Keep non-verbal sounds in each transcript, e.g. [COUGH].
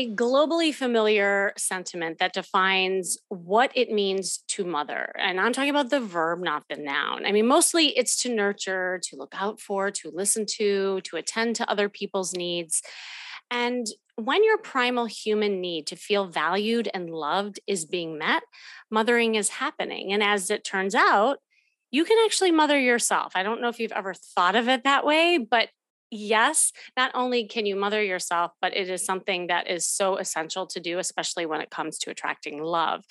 A globally familiar sentiment that defines what it means to mother. And I'm talking about the verb, not the noun. I mean, mostly it's to nurture, to look out for, to listen to, to attend to other people's needs. And when your primal human need to feel valued and loved is being met, mothering is happening. And as it turns out, you can actually mother yourself. I don't know if you've ever thought of it that way, but yes, not only can you mother yourself, but it is something that is so essential to do, especially when it comes to attracting love.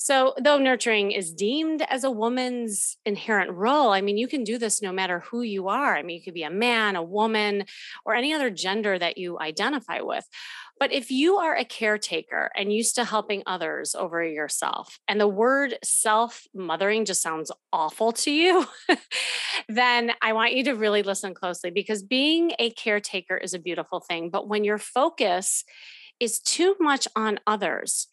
So, though nurturing is deemed as a woman's inherent role, I mean, you can do this no matter who you are. I mean, you could be a man, a woman, or any other gender that you identify with. But if you are a caretaker and used to helping others over yourself, and the word self mothering just sounds awful to you, [LAUGHS] then I want you to really listen closely because being a caretaker is a beautiful thing. But when your focus is too much on others,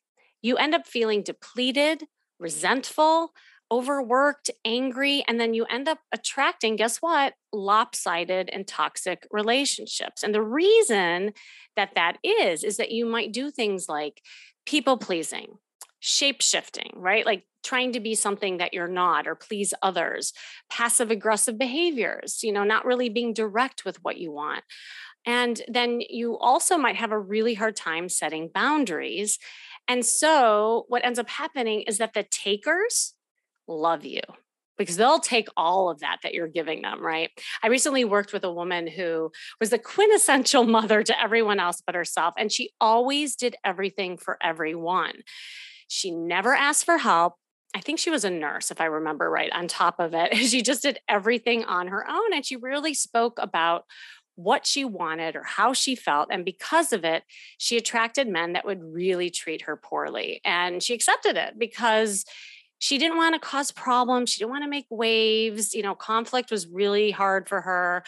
you end up feeling depleted, resentful, overworked, angry, and then you end up attracting, guess what? Lopsided and toxic relationships. And the reason that that is, is that you might do things like people pleasing, shape shifting, right? Like trying to be something that you're not or please others, passive aggressive behaviors, you know, not really being direct with what you want. And then you also might have a really hard time setting boundaries. And so what ends up happening is that the takers love you because they'll take all of that that you're giving them, right? I recently worked with a woman who was the [LAUGHS] quintessential mother to everyone else but herself, and she always did everything for everyone. She never asked for help. I think she was a nurse, if I remember right, on top of it. [LAUGHS] She just did everything on her own. And she really spoke about what she wanted or how she felt. And because of it, she attracted men that would really treat her poorly. And she accepted it because she didn't want to cause problems. She didn't want to make waves. You know, conflict was really hard for her.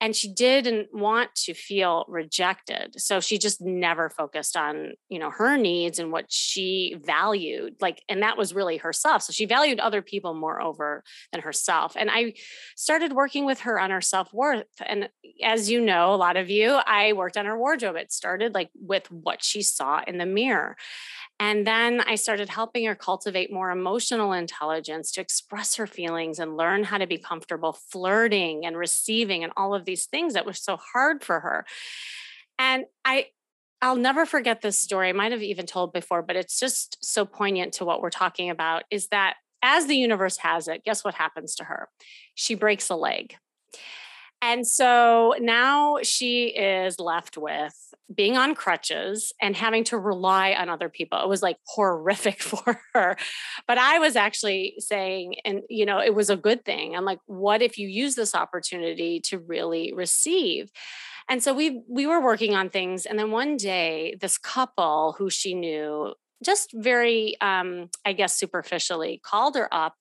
And she didn't want to feel rejected. So she just never focused on, you know, her needs and what she valued. Like, and that was really herself. So she valued other people more over than herself. And I started working with her on her self worth. And as you know, a lot of you, I worked on her wardrobe. It started like with what she saw in the mirror. And then I started helping her cultivate more emotional intelligence to express her feelings and learn how to be comfortable flirting and receiving and all of these things that were so hard for her. And I, I'll never forget this story. I might have even told before, but it's just so poignant to what we're talking about is that as the universe has it, guess what happens to her? She breaks a leg. And so now she is left with being on crutches and having to rely on other people. It was like horrific [LAUGHS] for her. But I was actually saying, and you know, it was a good thing. I'm like, what if you use this opportunity to really receive? And so we we were working on things. And then one day, this couple who she knew just very um, I guess superficially called her up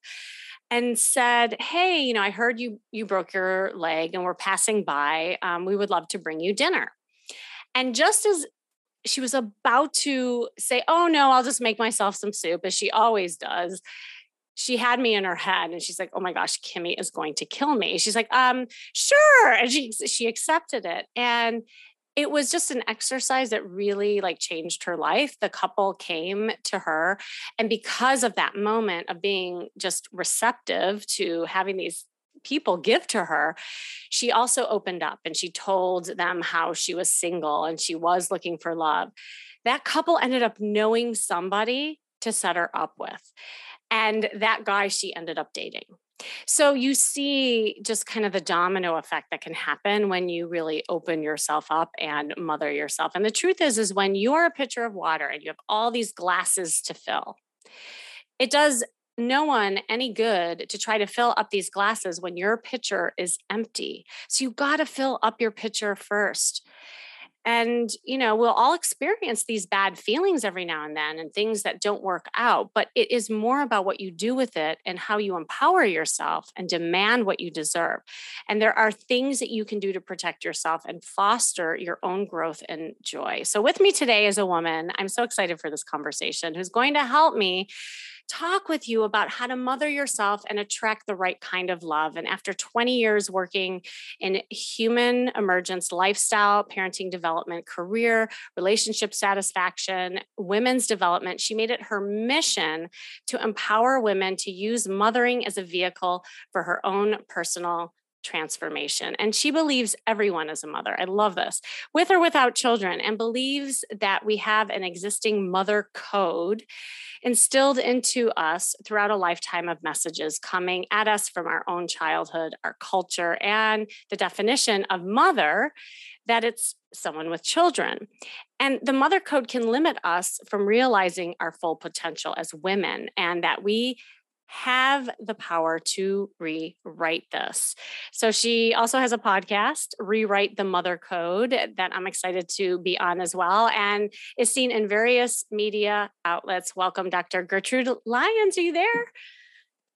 and said, "Hey, you know, I heard you you broke your leg, and we're passing by. Um, we would love to bring you dinner." And just as she was about to say, "Oh no, I'll just make myself some soup," as she always does, she had me in her head, and she's like, "Oh my gosh, Kimmy is going to kill me." She's like, "Um, sure," and she she accepted it, and it was just an exercise that really like changed her life. The couple came to her and because of that moment of being just receptive to having these people give to her she also opened up and she told them how she was single and she was looking for love that couple ended up knowing somebody to set her up with and that guy she ended up dating so you see just kind of the domino effect that can happen when you really open yourself up and mother yourself. And the truth is is when you're a pitcher of water and you have all these glasses to fill, it does no one any good to try to fill up these glasses when your pitcher is empty. So you got to fill up your pitcher first. And, you know, we'll all experience these bad feelings every now and then and things that don't work out, but it is more about what you do with it and how you empower yourself and demand what you deserve. And there are things that you can do to protect yourself and foster your own growth and joy. So, with me today is a woman, I'm so excited for this conversation, who's going to help me talk with you about how to mother yourself and attract the right kind of love. And after 20 years working in human emergence, lifestyle, parenting development, career, relationship satisfaction, women's development, she made it her mission to empower women to use mothering as a vehicle for her own personal transformation. And she believes everyone is a mother. I love this, with or without children, and believes that we have an existing mother code instilled into us throughout a lifetime of messages coming at us from our own childhood, our culture, and the definition of mother that it's someone with children. And the mother code can limit us from realizing our full potential as women and that we have the power to rewrite this. So she also has a podcast, Rewrite the Mother Code, eh, that I'm excited to be on as well, and is seen in various media outlets. Welcome, Dr. Gertrude Lyons. Are you there?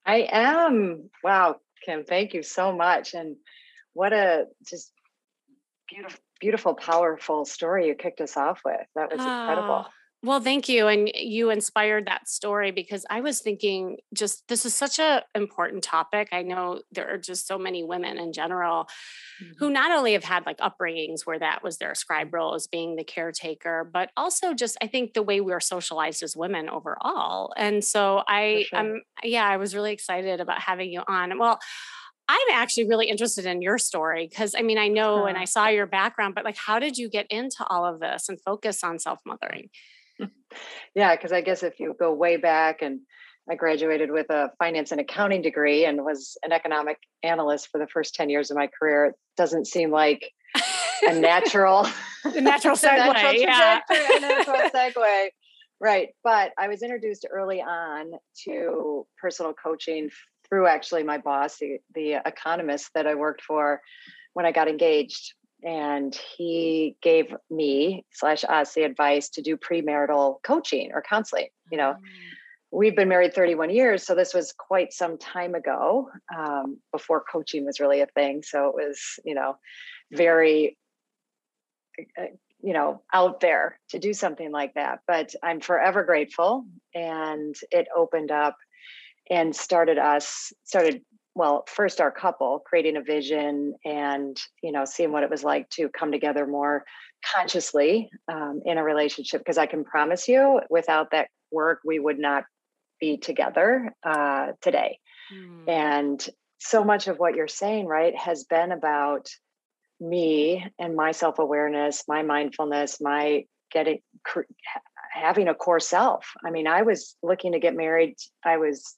I am. Wow, Kim, thank you so much. And what a just beautiful, beautiful, powerful story you kicked us off with. That was oh, incredible. Ah. Well, thank you. And you inspired that story because I was thinking just this is such an important topic. I know there are just so many women in general mm-hmm. who not only have had like upbringings where that was their scribe role as being the caretaker, but also just I think the way we are socialized as women overall. And so I sure. I'm yeah, I was really excited about having you on. Well, I'm actually really interested in your story because I mean, I know and I saw your background, but like, how did you get into all of this and focus on self mothering? [LAUGHS] yeah, because I guess if you go way back and I graduated with a finance and accounting degree and was an economic analyst for the first 10 years of my career, it doesn't seem like a [LAUGHS] natural the natural [LAUGHS] segue. natural yeah. a natural segue. Right. But I was introduced early on to personal coaching through actually my boss, the, the economist that I worked for when I got engaged and he gave me slash us the advice to do premarital coaching or counseling you know. Mm. we've been married 31 years so this was quite some time ago um, before coaching was really a thing. So it was you know very uh, you know out there to do something like that. But i'm forever grateful and it opened up and started us started well first our couple creating a vision and you know seeing what it was like to come together more consciously um, in a relationship because i can promise you without that work we would not be together uh, today mm. and so much of what you're saying right has been about me and my self-awareness my mindfulness my getting having a core self i mean i was looking to get married i was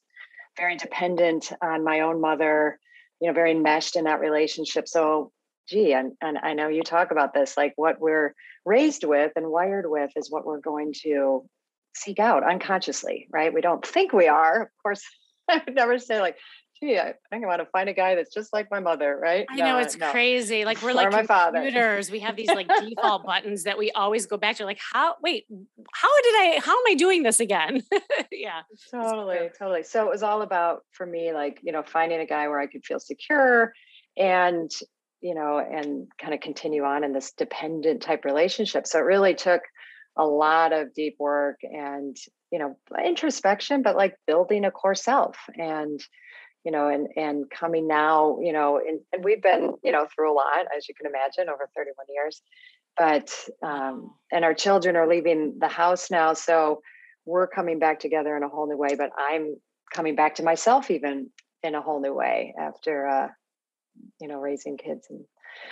very dependent on my own mother, you know, very enmeshed in that relationship. So, gee, and, and I know you talk about this, like what we're raised with and wired with is what we're going to seek out unconsciously, right? We don't think we are. Of course, [LAUGHS] I would never say like, gee, I think I want to find a guy that's just like my mother, right? I no, know it's no. crazy. Like we're or like my computers. we have these like default [LAUGHS] buttons that we always go back to. Like, how? Wait, how did I? How am I doing this again? [LAUGHS] yeah, totally, totally. So it was all about for me, like you know, finding a guy where I could feel secure and you know, and kind of continue on in this dependent type relationship. So it really took a lot of deep work and you know introspection but like building a core self and you know, and and coming now, you know, and, and we've been, you know, through a lot, as you can imagine, over 31 years. But um, and our children are leaving the house now, so we're coming back together in a whole new way. But I'm coming back to myself even in a whole new way after, uh, you know, raising kids and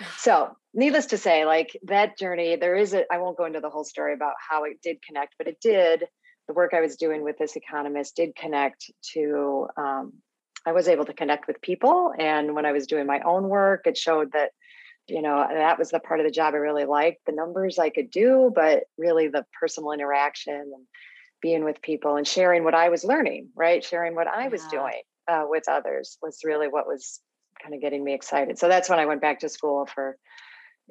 [SIGHS] so needless to say like that journey there is a i won't go into the whole story about how it did connect but it did the work i was doing with this economist did connect to um, I was able to connect with people. And when I was doing my own work, it showed that, you know, that was the part of the job I really liked. The numbers I could do, but really the personal interaction and being with people and sharing what I was learning, right? Sharing what I was doing uh, with others was really what was kind of getting me excited. So that's when I went back to school for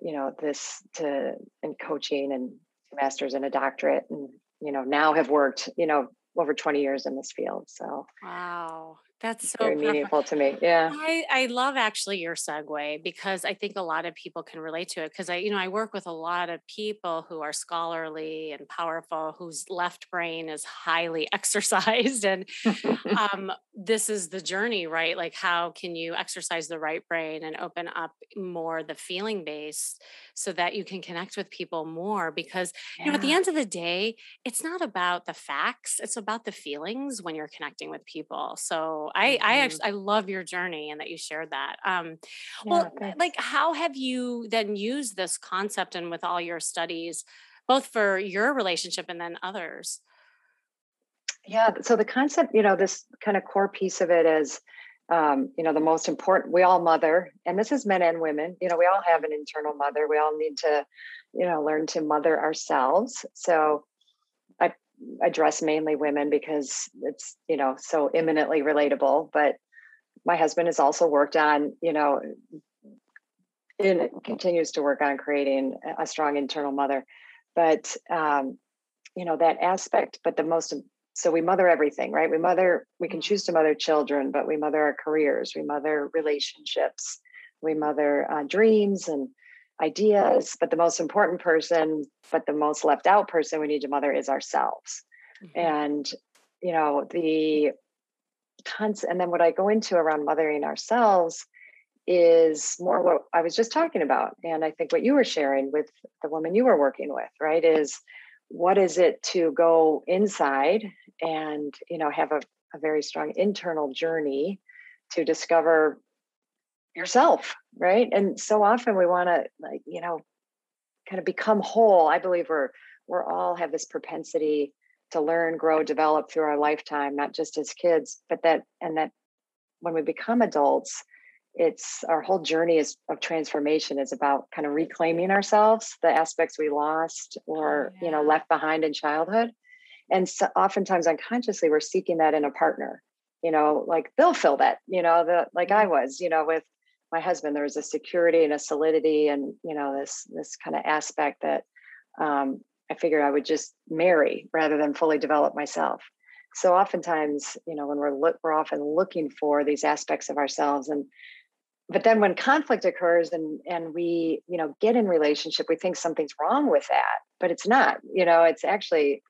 you know this to and coaching and masters and a doctorate and you know now have worked you know over 20 years in this field so wow that's so very meaningful to me. Yeah. I, I love actually your segue because I think a lot of people can relate to it. Because I, you know, I work with a lot of people who are scholarly and powerful, whose left brain is highly [LAUGHS] exercised. And [LAUGHS] um, this is the journey, right? Like, how can you exercise the right brain and open up more the feeling base so that you can connect with people more? Because, yeah. you know, at the end of the day, it's not about the facts, it's about the feelings when you're connecting with people. So I mm-hmm. I actually I love your journey and that you shared that. Um, well, like how have you then used this concept and with all your studies, both for your relationship and then others? Yeah. So the concept, you know, this kind of core piece of it is. Um, you know, the most important, we all mother, and this is men and women, you know, we all have an internal mother. We all need to, you know, learn to mother ourselves. So address mainly women because it's you know so imminently relatable but my husband has also worked on you know and continues to work on creating a strong internal mother but um you know that aspect but the most so we mother everything right we mother we can mm-hmm. choose to mother children but we mother our careers we mother relationships we mother uh, dreams and ideas, but the most important person, but the most left out person we need to mother is ourselves. Mm-hmm. And, you know, the tons, and then what I go into around mothering ourselves is more what I was just talking about. And I think what you were sharing with the woman you were working with, right, is what is it to go inside and, you know, have a, a very strong internal journey to discover yourself right? And so often we want to like you know kind of become whole. I believe we're we're all have this propensity to learn grow develop through our lifetime not just as kids but that and that when we become adults it's our whole journey is of transformation is about kind of reclaiming ourselves the aspects we lost or oh, yeah. you know left behind in childhood. And so oftentimes unconsciously we're seeking that in a partner you know like they'll fill that you know the like i mm. was you know with my husband there was a security and a solidity and you know this this kind of aspect that um, i figured i would just marry rather than fully develop myself. So oftentimes you know when we're look we're often looking for these aspects of ourselves and but then when conflict occurs and and we you know get in relationship we think something's wrong with that but it's not you know it's actually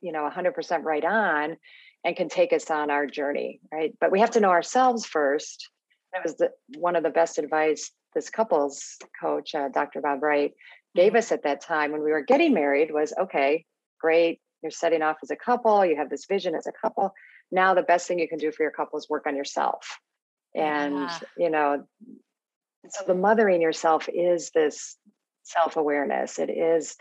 you know 100% right on and can take us on our journey right? But we have to know ourselves first that was the, one of the best advice this couples coach, uh, Dr. Bob Wright, gave mm-hmm. us at that time when we were getting married was okay, great. You're setting off as a couple. You have this vision as a couple. Now, the best thing you can do for your couple is work on yourself. And, yeah. you know, so the mothering yourself is this self awareness. It is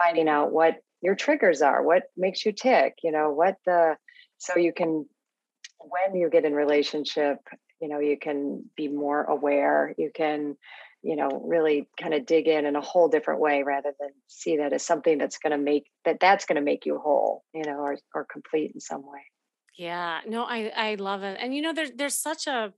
finding out what your triggers are, what makes you tick, you know, what the, so you can, when you get in relationship you know you can be more aware you can you know really kind of dig in in a whole different way rather than see that as something that's going to make that that's going to make you whole you know or or complete in some way. Yeah no i i love it and you know there's there's such a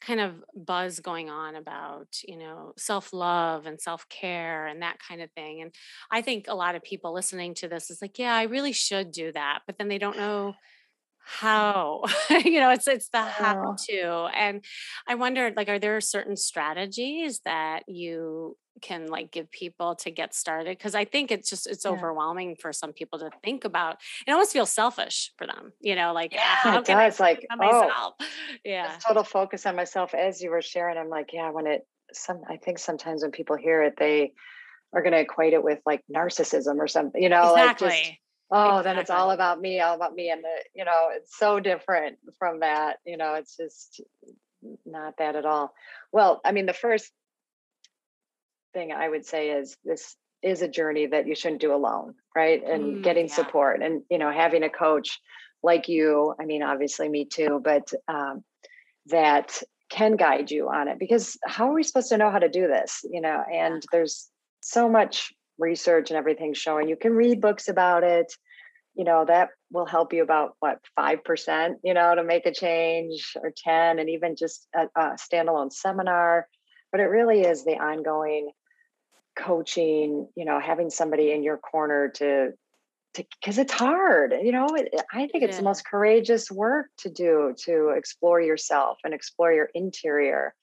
kind of buzz going on about you know self-love and self-care and that kind of thing and i think a lot of people listening to this is like yeah i really should do that but then they don't know how [LAUGHS] you know it's it's the how to and i wondered like are there certain strategies that you can like give people to get started because i think it's just it's yeah. overwhelming for some people to think about it almost feels selfish for them you know like ah, yeah, [LAUGHS] how it can does. I like oh, myself [LAUGHS] yeah total focus on myself as you were sharing i'm like yeah when it some i think sometimes when people hear it they are going to equate it with like narcissism or something you know exactly. like just oh exactly. then it's all about me all about me and the, you know it's so different from that you know it's just not that at all well i mean the first thing i would say is this is a journey that you shouldn't do alone right and mm, getting yeah. support and you know having a coach like you i mean obviously me too but um, that can guide you on it because how are we supposed to know how to do this you know and there's so much research and everything showing you can read books about it. You know that will help you about what 5% you know to make a change or 10 and even just a, a standalone seminar. But it really is the ongoing coaching, you know, having somebody in your corner to because it's hard you know it, i think it's the most courageous work to do to explore yourself and explore your interior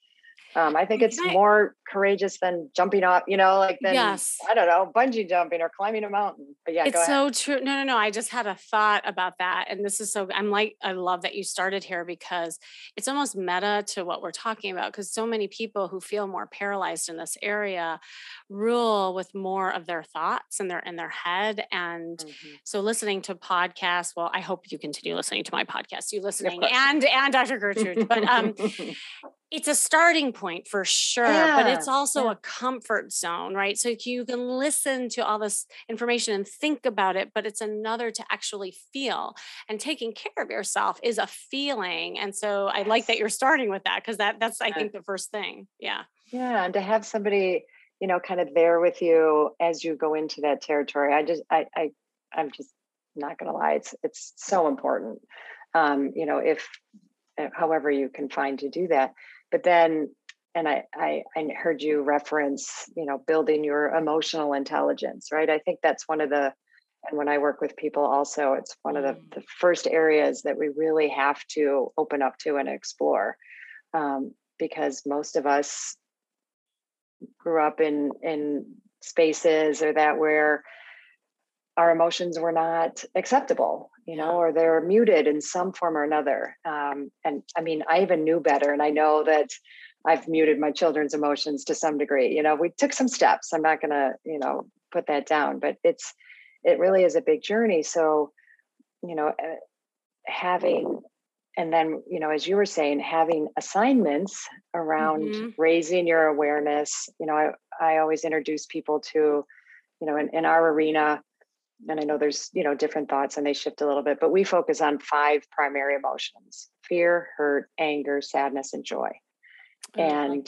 um, I think it's I, more courageous than jumping off, you know, like than yes. I don't know, bungee jumping or climbing a mountain. But yeah, it's so true. No, no, no. I just had a thought about that, and this is so. I'm like, I love that you started here because it's almost meta to what we're talking about. Because so many people who feel more paralyzed in this area rule with more of their thoughts and their in their head, and mm-hmm. so listening to podcasts. Well, I hope you continue listening to my podcast. You [LAUGHS] listening and and Dr. [LAUGHS] Gertrude, but um, [LAUGHS] it's a starting point for sure, yeah, but it's also yeah. a comfort zone, right? So you can listen to all this information and think about it, but it's another to actually feel. And taking care of yourself is a feeling. And so I like that you're starting with that because that that's I think the first thing. Yeah. Yeah. And to have somebody, you know, kind of there with you as you go into that territory. I just I I I'm just not gonna lie, it's it's so important. Um, you know, if however you can find to do that but then and I, I, I heard you reference you know building your emotional intelligence right i think that's one of the and when i work with people also it's one of the, mm. the first areas that we really have to open up to and explore um, because most of us grew up in in spaces or that where our emotions were not acceptable you know or they're muted in some form or another. Um, and i mean i even knew better and i know that i've muted my children's emotions to some degree. You know we took some steps i'm not going to you know put that down but it's it really is a big journey. So you know uh, having and then you know as you were saying having assignments around mm-hmm. raising your awareness you know i, I always introduce people to you know in, in our arena and I know there's, you know, different thoughts and they shift a little bit, but we focus on five primary emotions fear, hurt, anger, sadness, and joy. and, like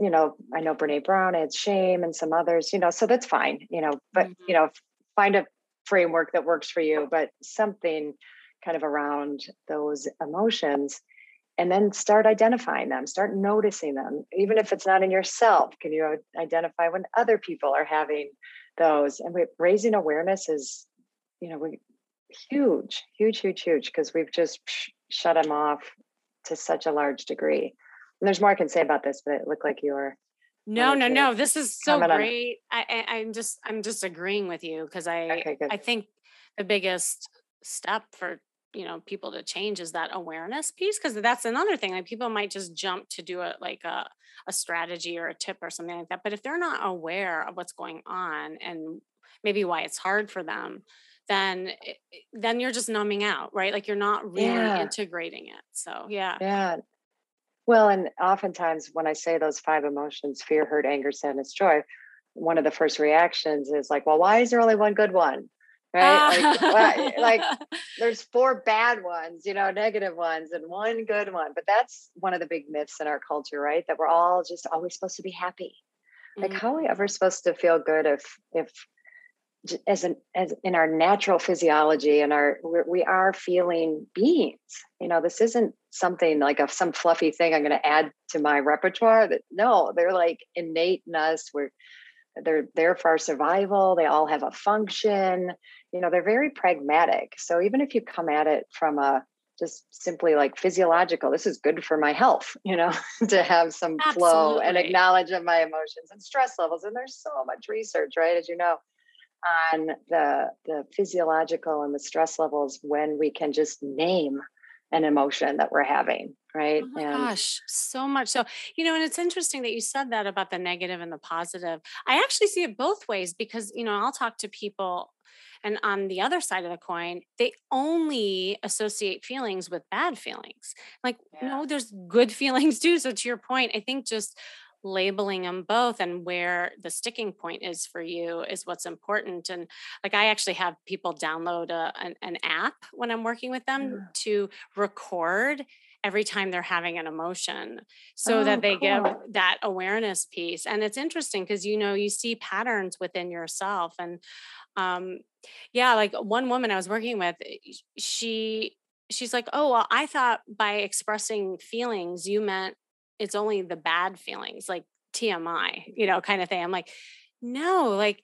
you know, I know Brene Brown adds shame and some others, you know, so that's fine, you know, but, mm-hmm. you know, find a framework that works for you, but something kind of around those emotions and then start identifying them start noticing them even if it's not in yourself can you identify when other people are having those and we, raising awareness is you know we huge huge huge huge because we've just shut them off to such a large degree. And there's more i can say about this but it looked like you were no no no this is so great. I, I am just i'm just agreeing with you because i okay, i think the biggest step for you know people to change is that awareness piece because that's another thing like people might just jump to do it like a, a strategy or a tip or something like that but if they're not aware of what's going on and maybe why it's hard for them then then you're just numbing out right? Like you're not really yeah. integrating it so yeah. Yeah. Well and oftentimes when i say those five emotions fear hurt anger sadness joy one of the first reactions is like well why is there only one good one right? Like, [LAUGHS] like there's four bad ones, you know, negative ones, and one good one. But that's one of the big myths in our culture, right? That we're all just always supposed to be happy. Like, mm-hmm. how are we ever supposed to feel good if if as an as in our natural physiology and our we're, we are feeling beings you know this isn't something like a some fluffy thing i'm going to add to my repertoire that no they're like innate in us we're they're there for our survival they all have a function you know they're very pragmatic so even if you come at it from a just simply like physiological this is good for my health you know [LAUGHS] to have some Absolutely. flow and acknowledge of my emotions and stress levels and there's so much research right as you know on the the physiological and the stress levels when we can just name an emotion that we're having right oh and gosh so much so you know and it's interesting that you said that about the negative and the positive i actually see it both ways because you know i'll talk to people and on the other side of the coin, they only associate feelings with bad feelings. Like, yeah. no, there's good [LAUGHS] feelings too. So, to your point, I think just labeling them both and where the sticking point is for you is what's important and like i actually have people download a, an, an app when i'm working with them yeah. to record every time they're having an emotion so oh, that they cool. get that awareness piece and it's interesting because you know you see patterns within yourself and um yeah like one woman i was working with eh, she she's like oh well i thought by expressing feelings you meant it's only the bad feelings like tmi you know kind of thing i'm like no, like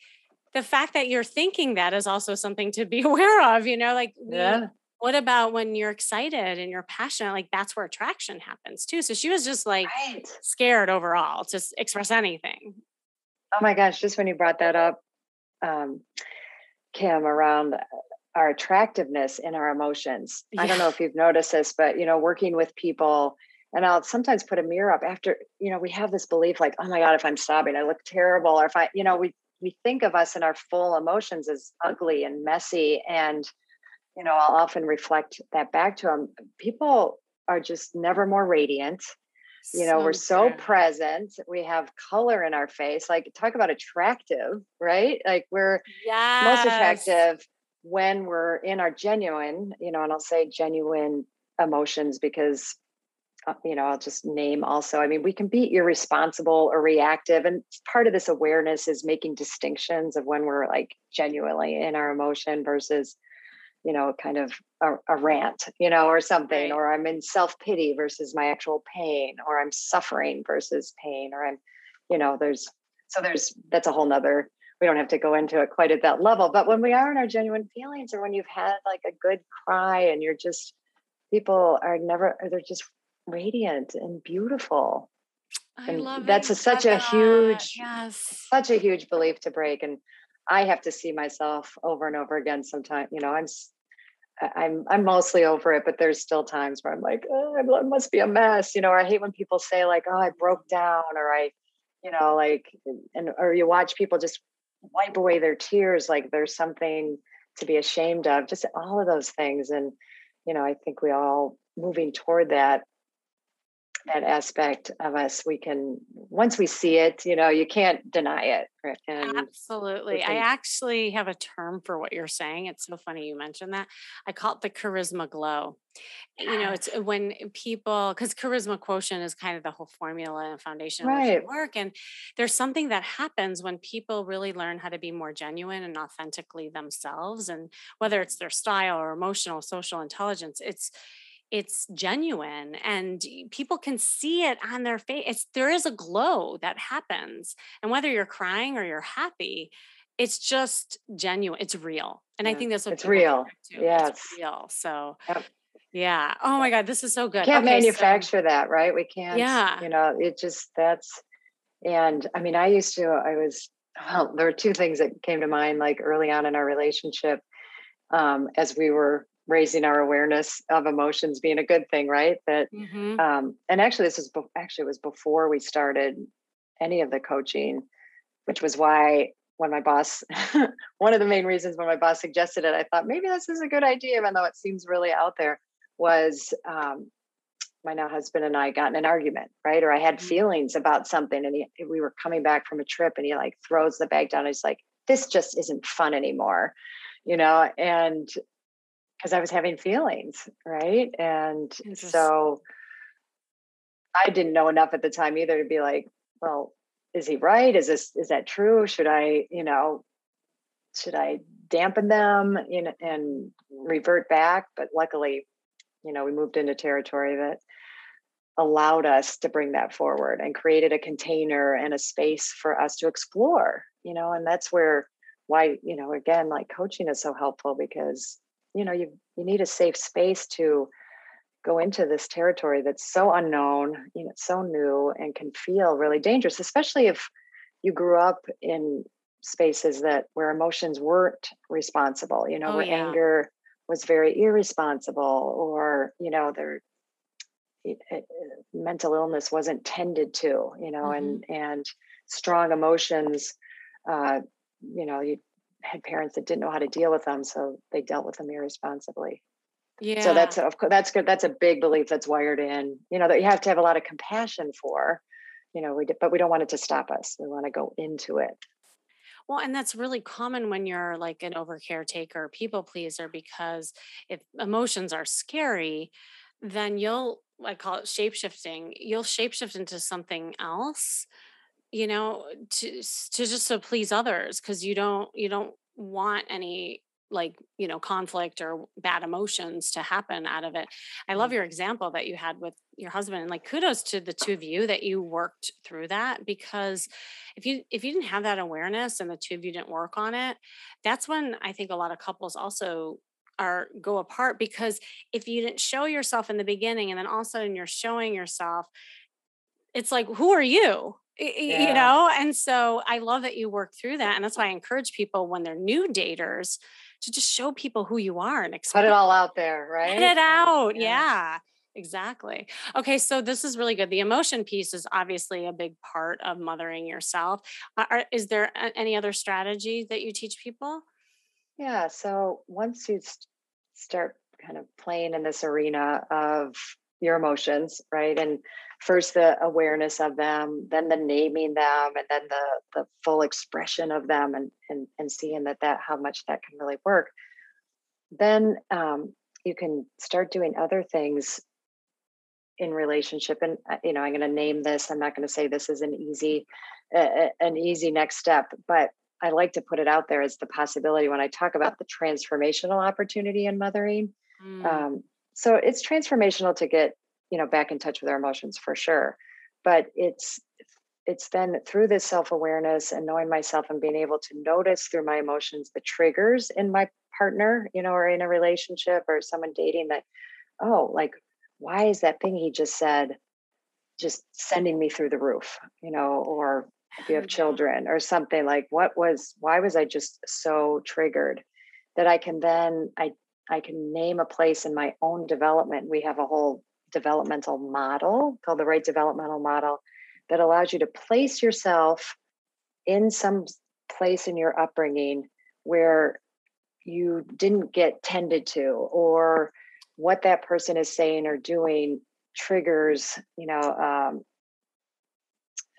the fact that you're thinking that is also something to be [LAUGHS] aware of, you know, like yeah. What about when you're excited and you're passionate? Like that's where attraction happens too. So she was just like Right. scared overall to express anything. Oh my gosh, just when you brought that up, um, Kim, around uh, our attractiveness in our emotions. I don't know if you've noticed this, but you know, working with people, and I'll sometimes put a mirror up after, you know, we have this belief like, oh my God, if I'm sobbing, I look terrible. Or if I, you know, we we think of us and our full emotions as ugly and messy. And, you know, I'll often reflect that back to them. People are just never more radiant you know we're so true. present we have color in our face like talk about attractive right like we're most attractive when we're in our genuine you know and i'll say genuine emotions because uh, you know i'll just name also i mean we can be irresponsible or reactive and part of this awareness is making distinctions of when we're like genuinely in our emotion versus you know kind of a, a rant you know or something Right. or i'm in self-pity versus my actual pain or i'm suffering versus pain or i'm you know there's so there's that's a whole nother we don't have to go into it quite at that level but when we are in our genuine feelings or when you've had like a good cry and you're just people are never they're just radiant and beautiful I and love that's a, such a huge yes. such a huge belief to break and i have to see myself over and over again sometimes you know i'm i'm i'm mostly over it but there's still times where i'm like oh, I must be a mess you know or i hate when people say like oh i broke down or i you know like and or you watch people just wipe away their tears like there's something to be ashamed of just all of those things and you know i think we all moving toward that that aspect of us we can once we see it you know you can't deny it and Absolutely. I actually have a term for what you're saying. It's so funny you mentioned that. I call it the charisma glow. You know, it's uh, when people, because charisma quotient is kind of the whole formula and foundation of Right. work. And there's something that happens when people really learn how to be more genuine and authentically themselves. And whether it's their style or emotional, social intelligence, it's, it's genuine and people can see it on their face. It's there is a glow that happens. And whether you're crying or you're happy, it's just genuine. It's real. And I think that's what it's real. Yes. It's real. So Yep. yeah. Oh my God, this is so good. can't Okay, so- manufacture that right we can't Yeah. you know it just that's and i mean i used to i was well there were two things that came to mind like early on in our relationship um as we were raising our awareness of emotions being a good thing right that Mhm. um and actually this was be- actually it was before we started any of the coaching which was why when my boss [LAUGHS] one of the main reasons when my boss suggested it i thought maybe this is a good idea even though it seems really out there was um my now husband and i got in an argument right or i had Mhm. feelings about something and he, we were coming back from a trip and he like throws the bag down and he's like this just isn't fun anymore you know and because i was having feelings right and so I didn't know enough at the time either to be like, well, is he right? Is this is that true? Should I, you know, should I dampen them know, and revert back? But luckily, you know, we moved into territory that allowed us to bring that forward and created a container and a space for us to explore, you know, and that's where why, you know, again, like coaching is so helpful because, you know, you you need a safe space to go into this territory that's so unknown, you know, so new and can feel really dangerous, especially if you grew up in spaces that where emotions weren't responsible, you know, Oh, where yeah. anger was very irresponsible or, you know, it, mental illness wasn't tended to, you know, and and strong emotions uh, you know, you had parents that didn't know how to deal with them, so they dealt with them irresponsibly Yeah. so that's of course that's good that's a big belief that's wired in you know that you have to have a lot of compassion for you know we but we don't want it to stop us we want to go into it Well, and that's really common when you're like an over caretaker, people pleaser, because if emotions are scary, then you'll, I call it shape shifting, you'll shapeshift into something else, you know, to, to just to please others because you don't, you don't want any like you know conflict or bad emotions to happen out of it. I love mm. your example that you had with your husband and like kudos to the two of you that you worked through that because if you if you didn't have that awareness and the two of you didn't work on it that's when i think a lot of couples also are go apart because if you didn't show yourself in the beginning and then all of a sudden you're showing yourself it's like who are you yeah. you know and so i love that you work through that and that's why i encourage people when they're new daters to just show people who you are and put it all out there right put it out yeah. yeah exactly okay so this is really good the emotion piece is obviously a big part of mothering yourself are, is there any other strategy that you teach people yeah so once you st- start kind of playing in this arena of your emotions right? And first the awareness of them then the naming them and then the the full expression of them and and, and seeing that that how much that can really work. Then um, you can start doing other things in relationship. And uh, you know i'm going to name this i'm not going to say this is an easy uh, an easy next step but i like to put it out there as the possibility when i talk about the transformational opportunity in mothering. Mm. um, so it's transformational to get you know back in touch with our emotions for sure. But it's it's then through this self-awareness and knowing myself and being able to notice through my emotions the triggers in my partner you know or in a relationship or someone dating that oh like why is that thing he just said just sending me through the roof? You know or if you have mm-hmm. children or something like what was why was i just so triggered? That i can then i I can name a place in my own development. We have a whole developmental model called the Wright developmental model that allows you to place yourself in some place in your upbringing where you didn't get tended to or what that person is saying or doing triggers you know um,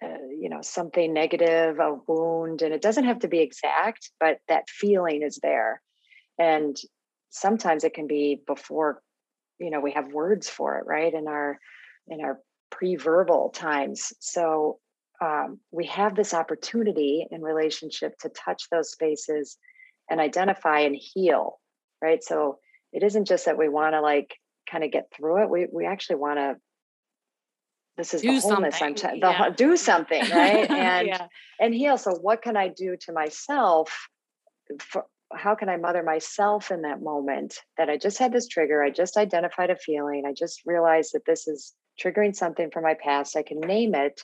uh, you know something negative a wound and it doesn't have to be exact but that feeling is there and sometimes it can be before you know we have words for it right in our in our pre-verbal times so um, we have this opportunity in relationship to touch those spaces and identify and heal right so it isn't just that we want to like kind of get through it we we actually want to this is do the wholeness something. i'm t- the, yeah. do something right [LAUGHS] and yeah. and heal so what can i do to myself for, how can I mother myself in that moment that I just had this trigger? I just identified a feeling. I just realized that this is triggering something from my past. I can name it,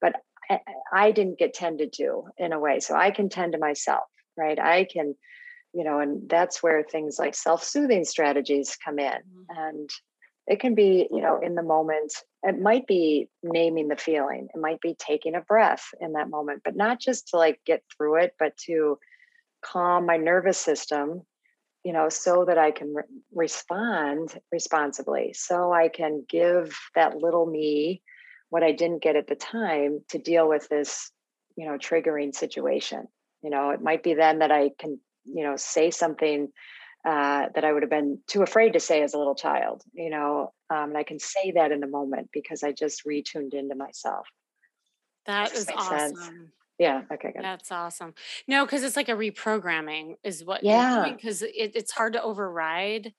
but I, I didn't get tended to in a way. So I can tend to myself, right? I can, you know, and that's where things like self soothing strategies come in. Mm-hmm. And it can be, you know, in the moment. It might be naming the feeling, it might be taking a breath in that moment, but not just to like get through it, but to, calm my nervous system you know so that i can re- respond responsibly so i can give that little me what i didn't get at the time to deal with this you know triggering situation. You know it might be then that i can you know say something uh, that i would have been too afraid to say as a little child you know um, and i can say that in the moment because i just retuned into myself. That is awesome sense. Yeah. Okay. Good. That's awesome. No, because it's like a reprogramming is what. Yeah. Because it, it's hard to override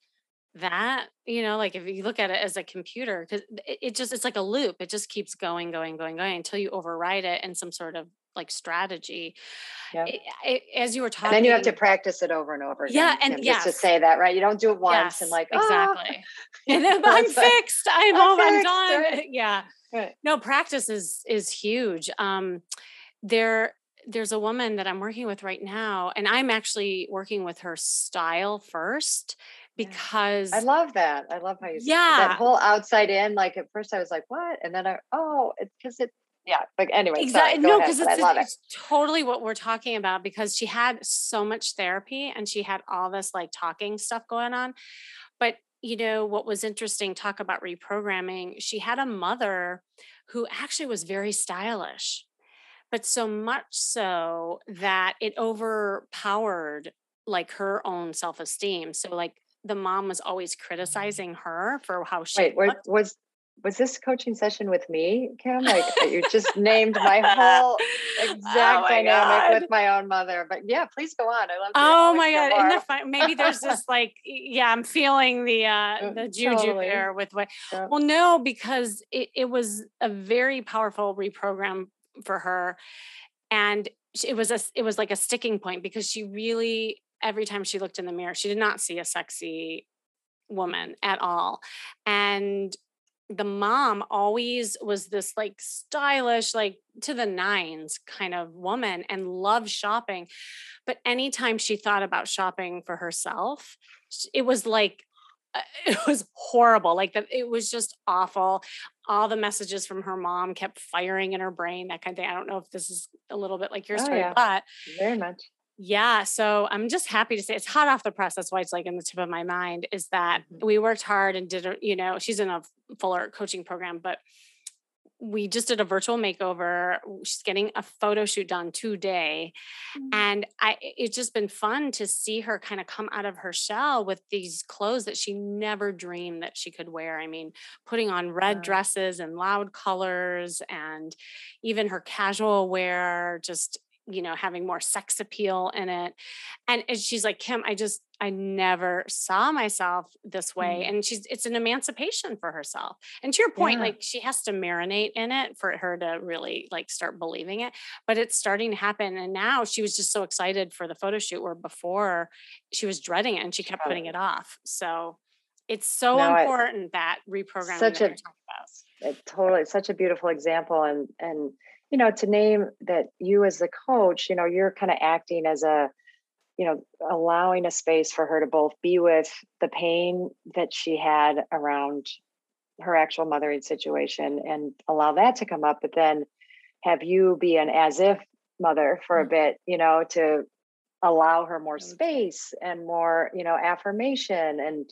that. You know, like if you look at it as a computer, because it, it just it's like a loop. It just keeps going, going, going, going until you override it in some sort of like strategy. Yeah. It, it, as you were talking, and then you have to practice it over and over again. Yeah, and yes. just to say that right, you don't do it once yes, and like oh. exactly. [LAUGHS] and then I'm fixed. I'm, I'm, I'm done. Right? [LAUGHS] Yeah. Right. No, practice is is huge. Um, there there's a woman that I'm working with right now, and I'm actually working with her style first because I love that. I love how you yeah that whole outside in. Like at first, I was like, "What?" and then I oh, it's because it yeah. But anyway, exactly. no, because it's, it's it. totally what we're talking about. Because she had so much therapy and she had all this like talking stuff going on, but you know what was interesting? Talk about reprogramming. She had a mother who actually was very stylish but so much so that it overpowered like her own self-esteem so like the mom was always mm-hmm. criticizing her for how she Wait, was was this coaching session with me, Kim? Like you just [LAUGHS] named my whole oh exact oh my dynamic God. with my own mother. But yeah, please go on. I love. That. Oh my God! Isn't that fun? Maybe there's this [LAUGHS] like, yeah, I'm feeling the uh mm, the juju totally. there with what. Yeah. Well, no, because it, it was a very powerful reprogram for her, and it was a it was like a sticking point because she really every time she looked in the mirror, she did not see a sexy woman at all. And the mom always was this like stylish, like to the nines kind of woman and loved shopping. But anytime she thought about shopping for herself, it was like, uh, [LAUGHS] it was horrible. Like that, it was just awful. All the messages from her mom kept firing in her brain, that kind of thing. I don't know if this is a little bit like your oh, story, yeah. but very much. Yeah. So I'm just happy to say it's hot off the press. That's why it's like in the tip of my mind is that mm-hmm. we worked hard and did, you know, she's in a fuller coaching program, but we just did a virtual makeover. She's getting a photo shoot done today. Mm-hmm. And I it's just been fun to see her kind of come out of her shell with these clothes that she never dreamed that she could wear. I mean, putting on red dresses and loud colors and even her casual wear just you know having more sex appeal in it. And, she's like kim i just i never saw myself this way. Mm-hmm. and she's it's an emancipation for herself. And to your point yeah. like she has to marinate in it for her to really like start believing it. But it's starting to happen and now she was just so excited for the photo shoot where before she was dreading it and she kept putting it off. So it's so no, important it, that reprogramming such that a, it totally such a beautiful example and and you know to name that you as the coach you know you're kind of acting as a you know allowing a space for her to both be with the pain that she had around her actual mothering situation and allow that to come up but then have you be an as if mother for a mm. bit you know to allow her more space and more you know affirmation and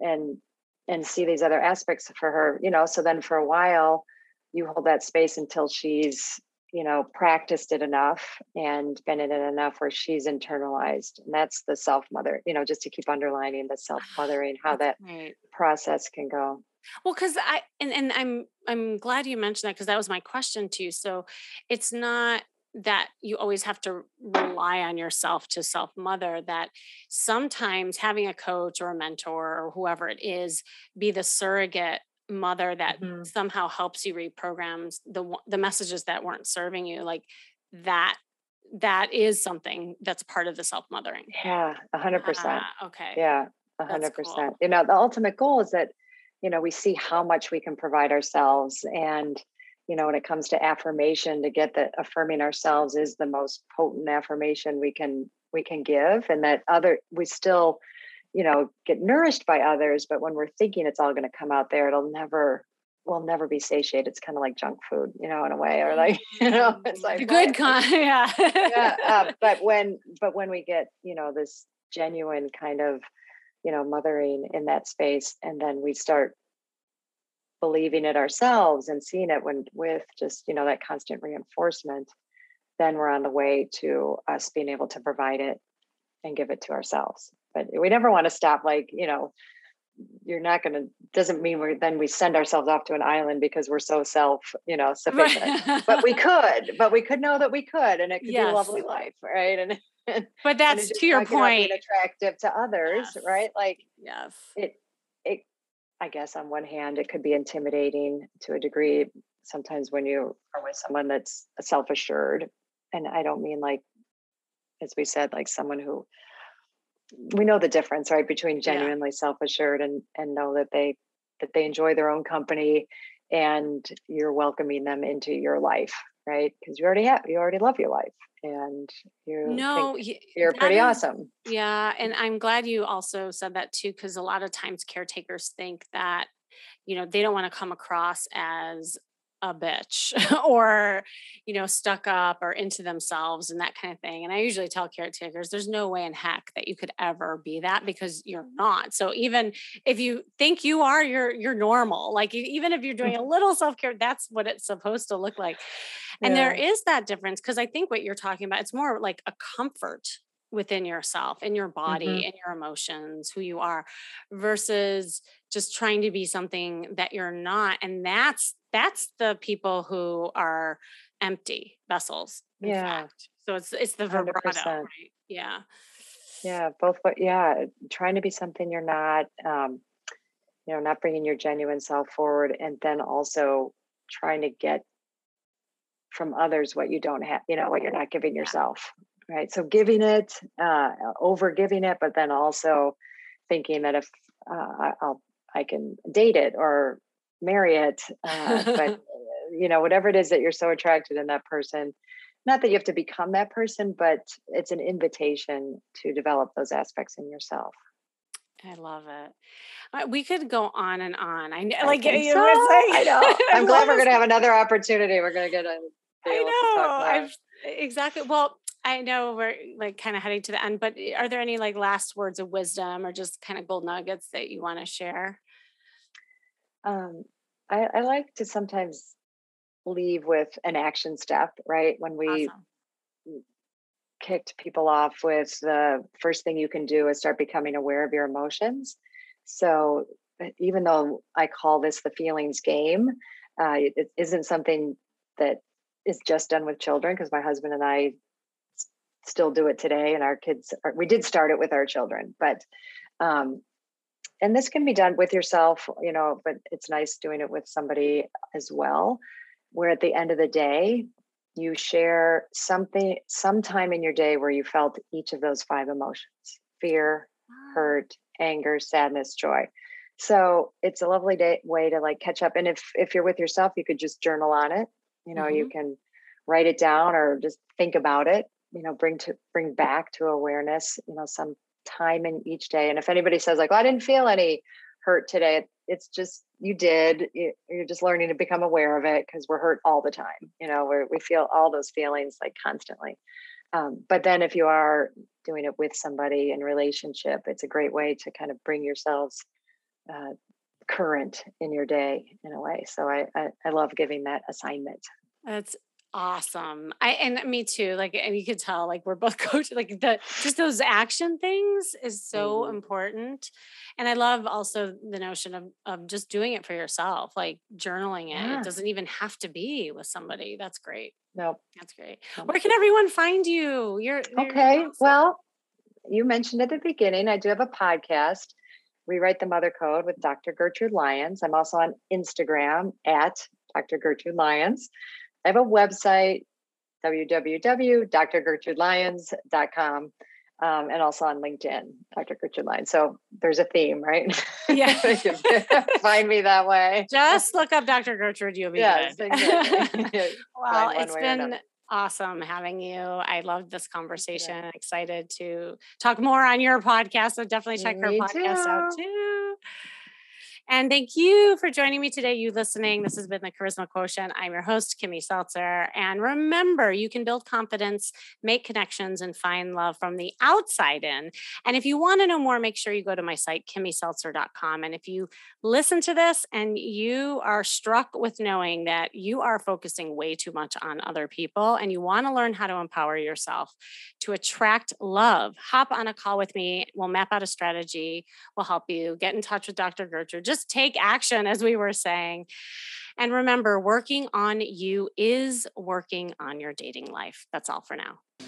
and and see these other aspects for her you know so then for a while you hold that space until she's you know practiced it enough and been in it enough where she's internalized and that's the self mother you know just to keep underlining the self mothering how that right. process can go well because i and, and i'm i'm glad you mentioned that because that was my question too so it's not that you always have to rely on yourself to self mother that sometimes having a coach or a mentor or whoever it is be the surrogate mother that mm-hmm. somehow helps you reprogram the the messages that weren't serving you like that that is something that's part of the self mothering yeah 100% uh, okay yeah 100% cool. you know the ultimate goal is that you know we see how much we can provide ourselves and you know when it comes to affirmation to get that affirming ourselves is the most potent affirmation we can we can give and that other we still you know get nourished by others but when we're thinking it's all going to come out there it'll never will never be satiated. It's kind of like junk food you know in a way or like [LAUGHS] you know it's like the good [LAUGHS] kind [LAUGHS] yeah. Yeah uh, but when but when we get you know this genuine kind of you know mothering in that space and then we start believing it ourselves and seeing it when with just you know that constant reinforcement then we're on the way to us being able to provide it and give it to ourselves but we never want to stop like you know you're not going to doesn't mean we're then we send ourselves off to an island because we're so self you know sufficient right. but we [LAUGHS] could but we could know that we could and it could yes. be a lovely life right and, and but that's to your point attractive to others yes. right like yes it it i guess on one hand it could be intimidating to a degree sometimes when you are with someone that's self-assured and i don't mean like as we said like someone who we know the difference right between genuinely yeah. self-assured and and know that they that they enjoy their own company and you're welcoming them into your life right because you already have you already love your life and you no you're pretty is, awesome yeah and i'm glad you also said that too because a lot of times caretakers think that you know they don't want to come across as a bitch [LAUGHS] or you know stuck up or into themselves and that kind of thing and i usually tell caretakers there's no way in heck that you could ever be that because you're not. So even if you think you are you're you're normal. Like even if you're doing a mm-hmm. little self-care that's what it's supposed to look like. And yeah. there is that difference because i think what you're talking about it's more like a comfort within yourself in your body Mhm. in your emotions who you are versus just trying to be something that you're not and that's that's the people who are empty vessels Yeah. fact so it's it's the vibrato right yeah Yeah, both. But yeah, trying to be something you're not. Um, you know, not bringing your genuine self forward, and then also trying to get from others what you don't have. You know, what you're not giving yourself. Right. So giving it, uh, over giving it, but then also thinking that if uh, I- I'll, I can date it or marry it, uh, but [LAUGHS] you know, whatever it is that you're so attracted in that person, not that you have to become that person, but it's an invitation to develop those aspects in yourself. I love it. We could go on and on. I know, I like so. saying. I know. [LAUGHS] I'm glad we're going to have another opportunity. We're going to get a I able to talk know. I've exactly. Well, I know we're like kind of heading to the end, but eh, are there any like last words of wisdom or just kind of gold nuggets that you want to share? Um, I, I like to sometimes leave with an action step, right? When we Awesome. kicked people off with the first thing you can do is start becoming aware of your emotions. So uh, even though I call this the feelings game, uh, it isn't something that is just done with children because my husband and I still do it today, and our kids. Are, we did start it with our children, but um, and this can be done with yourself, you know. But it's nice doing it with somebody as well. Where at the end of the day, you share something sometime in your day where you felt each of those five emotions fear Ah, hurt anger sadness joy so it's a lovely day, way to like catch up and if if you're with yourself you could just journal on it you know you can write it down or just think about it you know bring to bring back to awareness you know some time in each day. And if anybody says like well, i didn't feel any hurt today it's just you did You- you're just learning to become aware of it because we're hurt all the time you know we we feel all those feelings like constantly. Um, but then if you are doing it with somebody in relationship it's a great way to kind of bring yourselves uh, current in your day in a way. So I, I i love giving that assignment. That's awesome. I and me too. Like, and you could tell, like, we're both [LAUGHS] coaches. Like, the just those action things is so Mhm. important. And I love also the notion of of just doing it for yourself, like journaling it. Yeah. It doesn't even have to be with somebody. That's great. no That's great. no. Where can everyone find you? You're, you're Okay. awesome. Well, you mentioned at the beginning, I do have a podcast, Rewrite the Mother Code with Dr. Gertrude Lyons. I'm also on Instagram at Dr. Gertrude Lyons. I have a website, www.drgertrudelyons.com, um, and also on LinkedIn, Dr. Gertrude Lyons. So there's a theme, right? Yeah. [LAUGHS] [LAUGHS] Find me that way. just look up Dr. Gertrude. You'll be Yes, good. exactly. [LAUGHS] well, it's been awesome having you. I loved this conversation. Excited to talk more on your podcast. So definitely check her Me podcast out too. And thank you for joining me today, you listening. This has been the Charisma Quotient. I'm your host, Kimmy Seltzer. And remember, you can build confidence, make connections, and find love from the outside in. And if you want to know more, make sure you go to my site, kimmyseltzer.com. And if you listen to this and you are struck with knowing that you are focusing way too much on other people and you want to learn how to empower yourself to attract love, hop on a call with me. We'll map out a strategy. We'll help you get in touch with Dr. Gertrude. Just take action, as we were saying. And remember, working on you is working on your dating life. That's all for now.